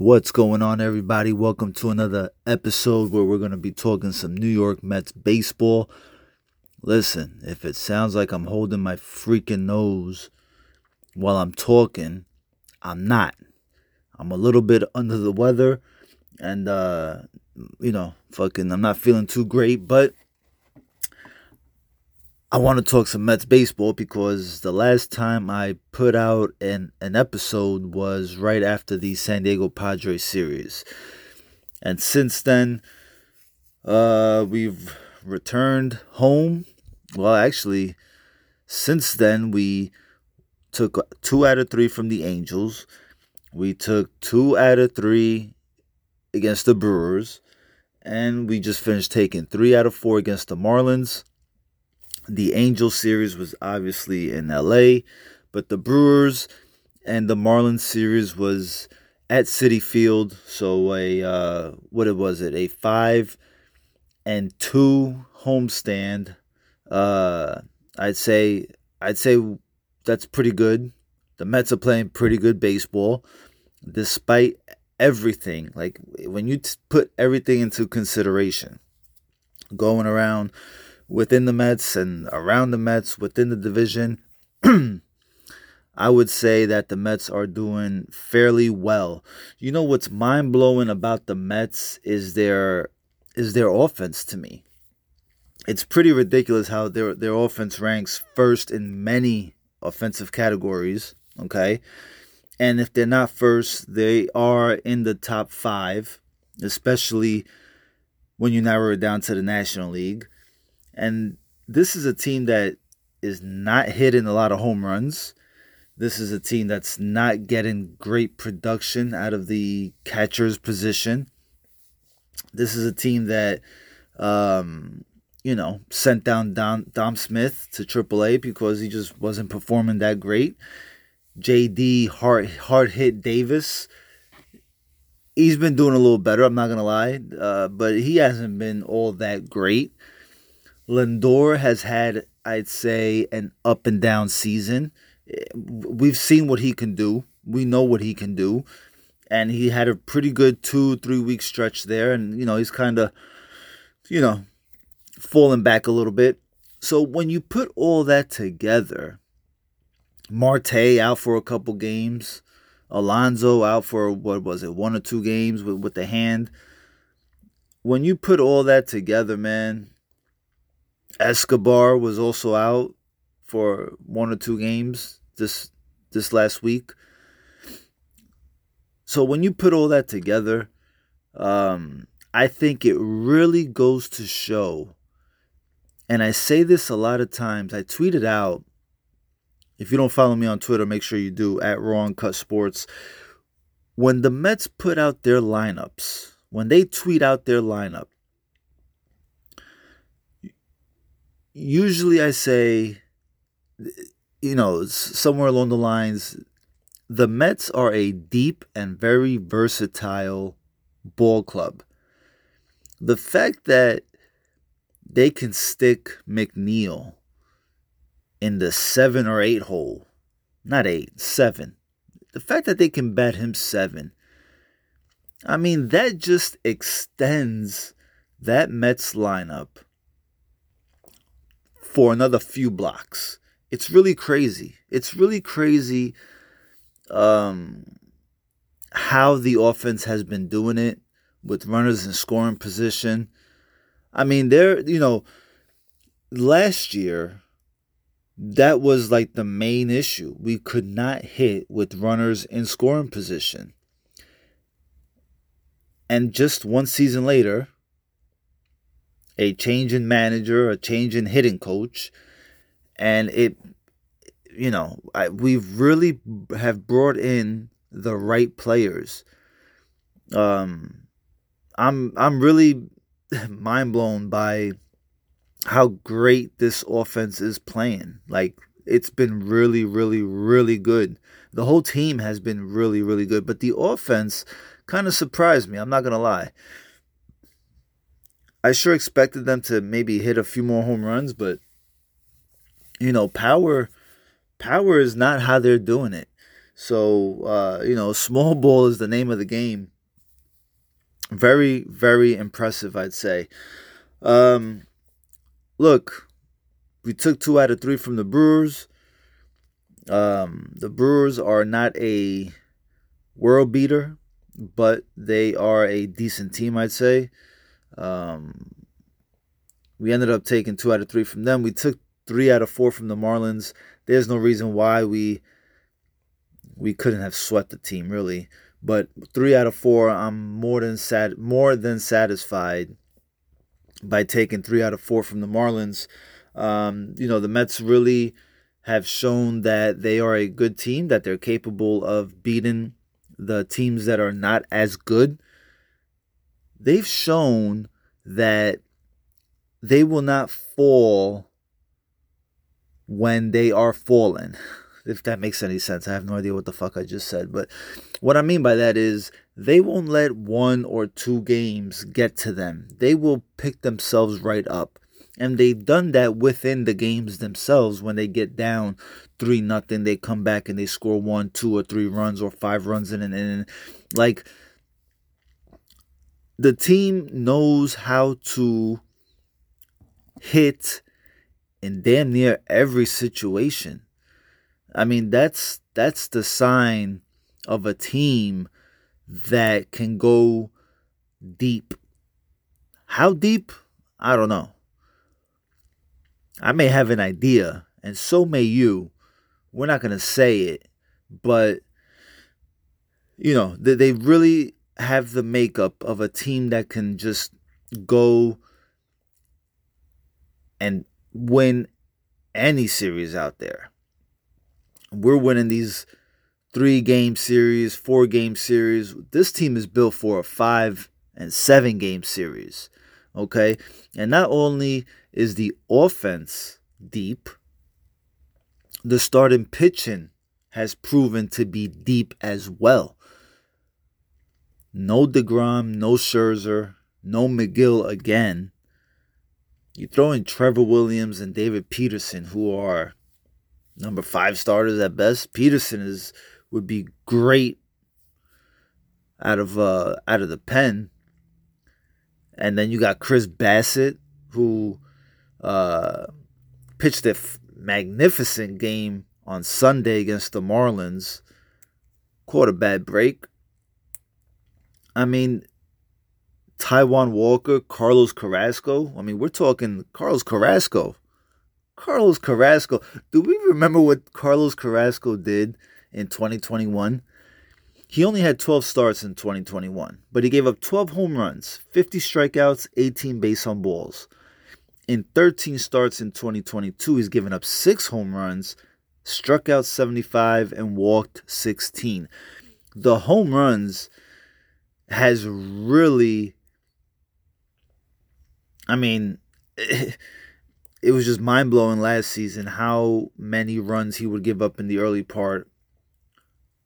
What's going on, everybody? Welcome to another episode where we're going to be talking some New York Mets baseball. Listen, if it sounds like I'm holding my freaking nose while I'm talking, I'm not. I'm a little bit under the weather and, uh, you know, fucking, I'm not feeling too great, but I want to talk some Mets baseball because the last time I put out an, an episode was right after the San Diego Padres series. And since then, uh, we've returned home. Well, actually, since then, we took two out of three from the Angels. We took two out of three against the Brewers. And we just finished taking three out of four against the Marlins the Angel series was obviously in LA, but the Brewers and the Marlins series was at Citi Field. So a uh, what it was it a five and two homestand. Uh, I'd say I'd say that's pretty good. The Mets are playing pretty good baseball, despite everything. Like when you t- put everything into consideration, going around within the Mets and around the Mets within the division, I would say that the Mets are doing fairly well. You know what's mind blowing about the Mets is their is their offense to me. It's pretty ridiculous how their their offense ranks first in many offensive categories. Okay. And if they're not first, they are in the top five, especially when you narrow it down to the National League. And this is a team that is not hitting a lot of home runs. This is a team that's not getting great production out of the catcher's position. This is a team that, um, you know, sent down Dom, Dom Smith to AAA because he just wasn't performing that great. JD hard hard hit Davis. He's been doing a little better. I'm not gonna lie, uh, but he hasn't been all that great. Lindor has had, I'd say, an up and down season. We've seen what he can do. We know what he can do. And he had a pretty good two, three week stretch there. And, you know, he's kind of, you know, falling back a little bit. So when you put all that together, Marte out for a couple games, Alonso out for, what was it, one or two games with, with the hand. When you put all that together, man, Escobar was also out for one or two games this this last week. So when you put all that together, um, I think it really goes to show, and I say this a lot of times. I tweet it out. If you don't follow me on Twitter, make sure you do at Raw Uncut Sports. When the Mets put out their lineups, when they tweet out their lineup, usually I say, you know, somewhere along the lines, the Mets are a deep and very versatile ball club. The fact that they can stick McNeil in the seven or eight hole, not eight, seven. The fact that they can bat him seven, I mean, that just extends that Mets lineup for another few blocks. It's really crazy. It's really crazy um, how the offense has been doing it with runners in scoring position. I mean, there, you know, last year, that was like the main issue. We could not hit with runners in scoring position. And just one season later, a change in manager, a change in hitting coach, and it, you know, I, we've really have brought in the right players. Um, I'm I'm really mind blown by how great this offense is playing. Like it's been really, really, really good. The whole team has been really, really good, but the offense kind of surprised me. I'm not gonna lie. I sure expected them to maybe hit a few more home runs, but you know, power power is not how they're doing it. So, uh, you know, small ball is the name of the game. Very, very impressive, I'd say. Um, look, we took two out of three from the Brewers. Um, the Brewers are not a world beater, but they are a decent team, I'd say. Um, we ended up taking two out of three from them. We took three out of four from the Marlins. There's no reason why we we couldn't have swept the team really. But three out of four, I'm more than sad, more than satisfied by taking three out of four from the Marlins. Um, you know, the Mets really have shown that they are a good team, that they're capable of beating the teams that are not as good. They've shown that they will not fall when they are fallen if that makes any sense. I have no idea what the fuck I just said. But what I mean by that is they won't let one or two games get to them. They will pick themselves right up. And they've done that within the games themselves when they get down three nothing, they come back and they score one, two, or three runs or five runs in an inning. Like the team knows how to hit in damn near every situation. I mean, that's that's the sign of a team that can go deep. How deep? I don't know. I may have an idea, and so may you. We're not going to say it, but you know, they, they really have the makeup of a team that can just go and win any series out there we're winning these three game series, four game series. This team is built for a five and seven game series. Okay. And not only is the offense deep, the starting pitching has proven to be deep as well. No DeGrom, no Scherzer, no Megill again. You throw in Trevor Williams and David Peterson, who are number five starters at best. Peterson is would be great out of uh out of the pen. And then you got Chris Bassitt, who uh pitched a f- magnificent game on Sunday against the Marlins. Caught a bad break. I mean, Taijuan Walker, Carlos Carrasco. I mean, we're talking Carlos Carrasco. Carlos Carrasco. Do we remember what Carlos Carrasco did in 2021? He only had 12 starts in 2021, but he gave up 12 home runs, 50 strikeouts, 18 base on balls. In 13 starts in 2022, he's given up 6 home runs, struck out 75, and walked 16. The home runs has really, I mean, it was just mind blowing last season how many runs he would give up in the early part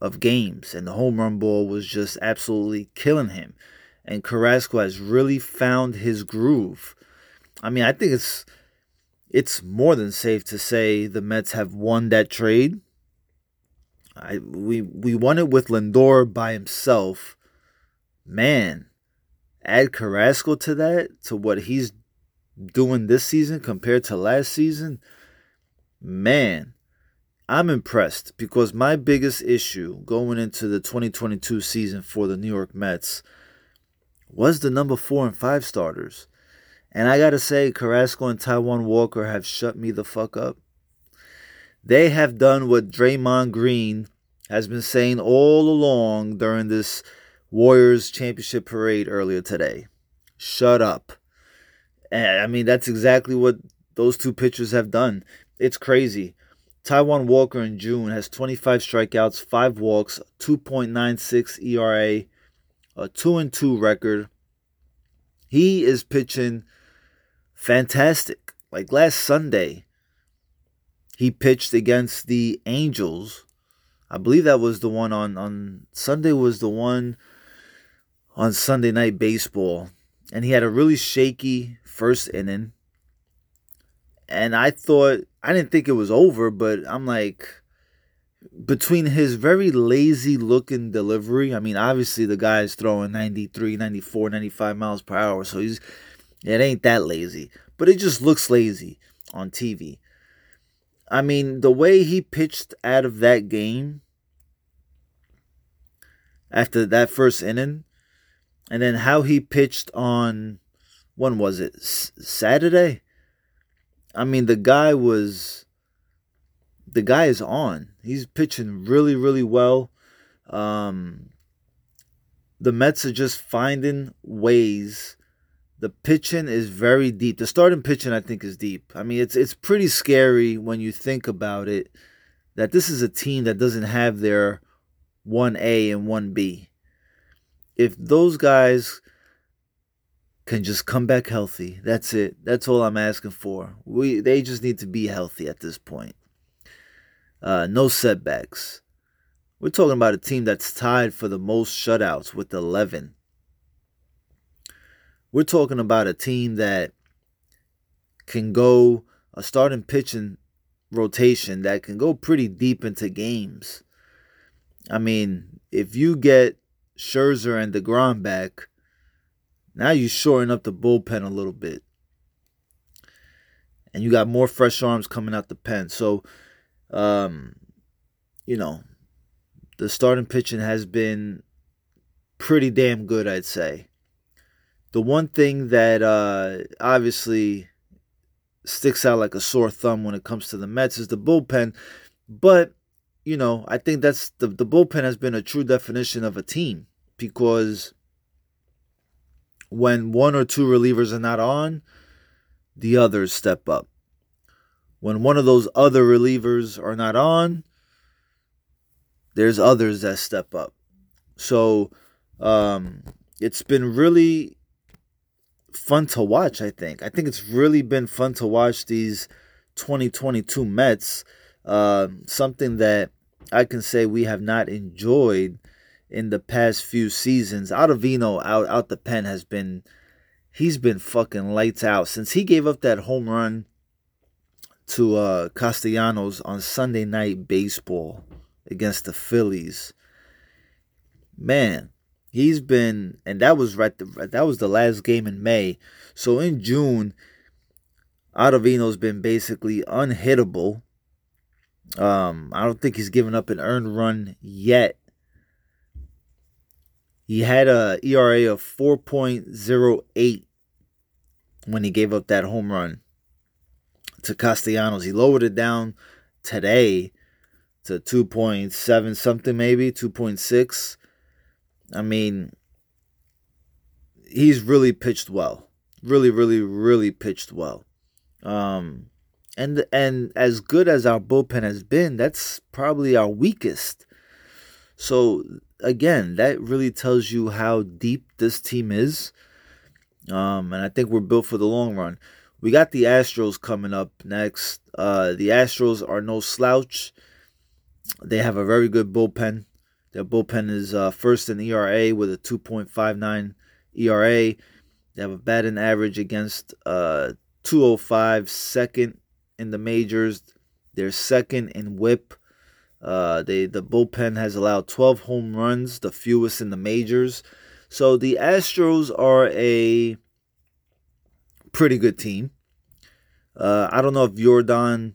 of games, and the home run ball was just absolutely killing him. And Carrasco has really found his groove. I mean, I think it's it's more than safe to say the Mets have won that trade. I we we won it with Lindor by himself. Man, add Carrasco to that to what he's doing this season compared to last season, man, I'm impressed because my biggest issue going into the 2022 season for the New York Mets was the number four and five starters. And I got to say, Carrasco and Taijuan Walker have shut me the fuck up. They have done what Draymond Green has been saying all along during this Warriors championship parade earlier today. Shut up. And I mean, that's exactly what those two pitchers have done. It's crazy. Taijuan Walker in June has 25 strikeouts, 5 walks, 2.96 ERA, a 2 and 2 record. He is pitching fantastic. Like last Sunday, he pitched against the Angels. I believe that was the one on on Sunday was the one on Sunday night baseball and he had a really shaky first inning. And I thought I didn't think it was over, but I'm like, between his very lazy looking delivery, I mean, obviously the guy's throwing 93, 94, 95 miles per hour, so he's it ain't that lazy, but it just looks lazy on TV. I mean, the way he pitched out of that game after that first inning, and then how he pitched on when was it S- Saturday? I mean, the guy was the guy is on. He's pitching really, really well. Um, the Mets are just finding ways. The pitching is very deep. The starting pitching, I think, is deep. I mean, it's it's pretty scary when you think about it. That this is a team that doesn't have their one A and one B. If those guys can just come back healthy, that's it. That's all I'm asking for. We they just need to be healthy at this point. Uh, no setbacks. We're talking about a team that's tied for the most shutouts with 11. We're talking about a team that can go a starting pitching rotation that can go pretty deep into games. I mean, if you get Scherzer and DeGrom back, now you shorten up the bullpen a little bit. And you got more fresh arms coming out the pen. So um, you know, the starting pitching has been pretty damn good, I'd say. The one thing that uh, obviously sticks out like a sore thumb when it comes to the Mets is the bullpen. But, you know, I think that's the, the bullpen has been a true definition of a team because when one or two relievers are not on, the others step up. When one of those other relievers are not on, there's others that step up. So um, it's been really fun to watch, I think. I think it's really been fun to watch these 2022 Mets. Uh, something that I can say we have not enjoyed in the past few seasons. Ottavino out out the pen has been he's been fucking lights out since he gave up that home run to uh, Castellanos on Sunday night baseball against the Phillies. Man, he's been, and that was right. The, that was the last game in May. So in June, Ottavino's been basically unhittable. Um, I don't think he's given up an earned run yet. He had a ERA of 4.08 when he gave up that home run to Castellanos. He lowered it down today to 2.7 something, maybe 2.6. I mean, he's really pitched well. Really, really, really pitched well. Um, and and as good as our bullpen has been, that's probably our weakest. So again, that really tells you how deep this team is. Um, and I think we're built for the long run. We got the Astros coming up next. Uh, the Astros are no slouch. They have a very good bullpen. Their bullpen is uh, first in ERA with a 2.59 ERA. They have a batting average against uh, 205, second in the majors. They're second in WHIP. Uh, they the bullpen has allowed 12 home runs, the fewest in the majors. So the Astros are a pretty good team. Uh, I don't know if Yordan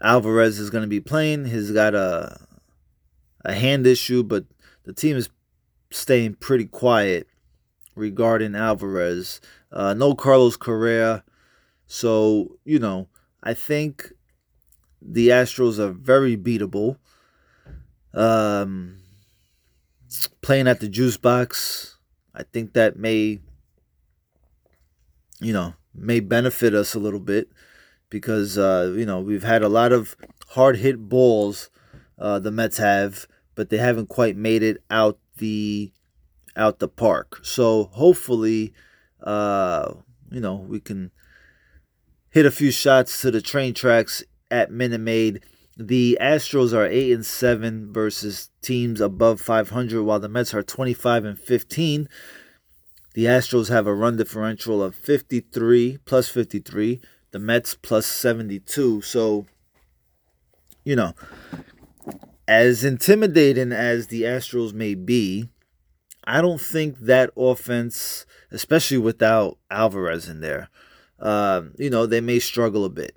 Alvarez is going to be playing. He's got a a hand issue, but the team is staying pretty quiet regarding Alvarez. Uh, no Carlos Correa, so you know I think the Astros are very beatable. Um, playing at the juice box, I think that may you know, may benefit us a little bit because, uh, you know, we've had a lot of hard hit balls, uh, the Mets have, but they haven't quite made it out the out the park. So hopefully, uh, you know, we can hit a few shots to the train tracks at Minute Maid. The Astros are eight and seven versus teams above 500, while the Mets are 25 and 15. The Astros have a run differential of 53 plus 53. The Mets plus 72. So, you know, as intimidating as the Astros may be, I don't think that offense, especially without Alvarez in there, uh, you know, they may struggle a bit.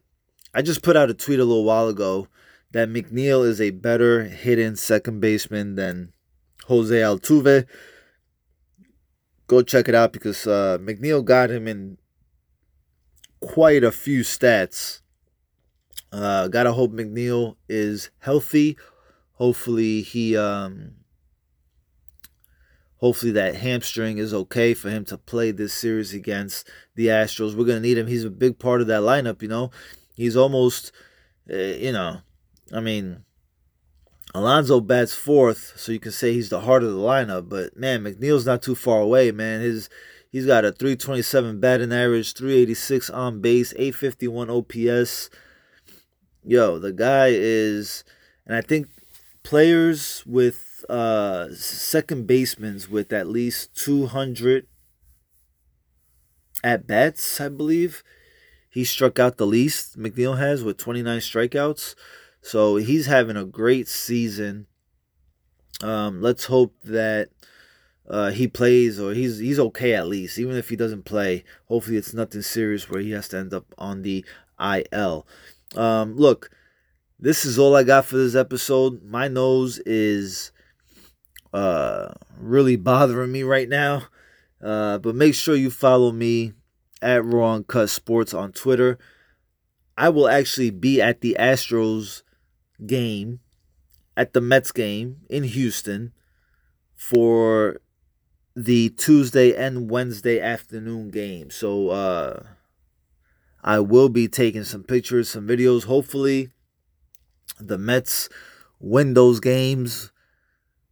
I just put out a tweet a little while ago that McNeil is a better hidden second baseman than Jose Altuve. Go check it out because uh, McNeil got him in quite a few stats. Uh, gotta hope McNeil is healthy. Hopefully he um, hopefully that hamstring is okay for him to play this series against the Astros. We're gonna need him. He's a big part of that lineup. You know, he's almost uh, you know, I mean. Alonso bats fourth, so you can say he's the heart of the lineup. But man, McNeil's not too far away, man. His he's got a 327 batting average, 386 on base, 851 OPS. Yo, the guy is, and I think players with uh, second basemen with at least 200 at bats, I believe. He struck out the least, McNeil has, with 29 strikeouts. So he's having a great season. Um, let's hope that uh, he plays or he's he's okay at least. Even if he doesn't play, hopefully it's nothing serious where he has to end up on the IL. Um, look, this is all I got for this episode. My nose is uh, really bothering me right now. Uh, but make sure you follow me at Raw Uncut Sports on Twitter. I will actually be at the Astros game, at the Mets game in Houston for the Tuesday and Wednesday afternoon game. So uh, I will be taking some pictures, some videos. Hopefully, the Mets win those games.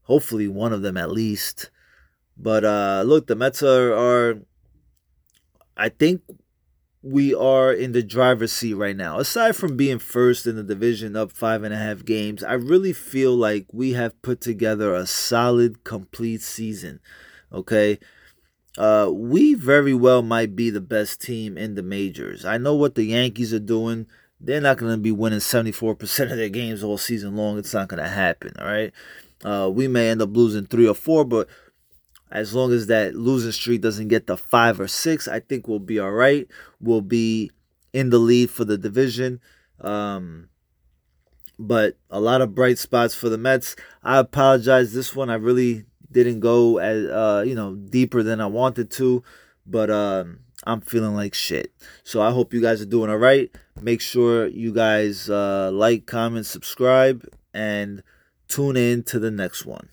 Hopefully, one of them at least. But uh, look, the Mets are, are, I think we are in the driver's seat right now. Aside from being first in the division, up five and a half games, I really feel like we have put together a solid, complete season. Okay. Uh, we very well might be the best team in the majors. I know what the Yankees are doing they're not going to be winning 74% of their games all season long. It's not going to happen, all right? Uh, we may end up losing three or four, but as long as that losing streak doesn't get to five or six, I think we'll be all right. We'll be in the lead for the division. Um, but a lot of bright spots for the Mets. I apologize. This one I really didn't go as uh, you know deeper than I wanted to, but um, I'm feeling like shit. So I hope you guys are doing all right. Make sure you guys uh, like, comment, subscribe, and tune in to the next one.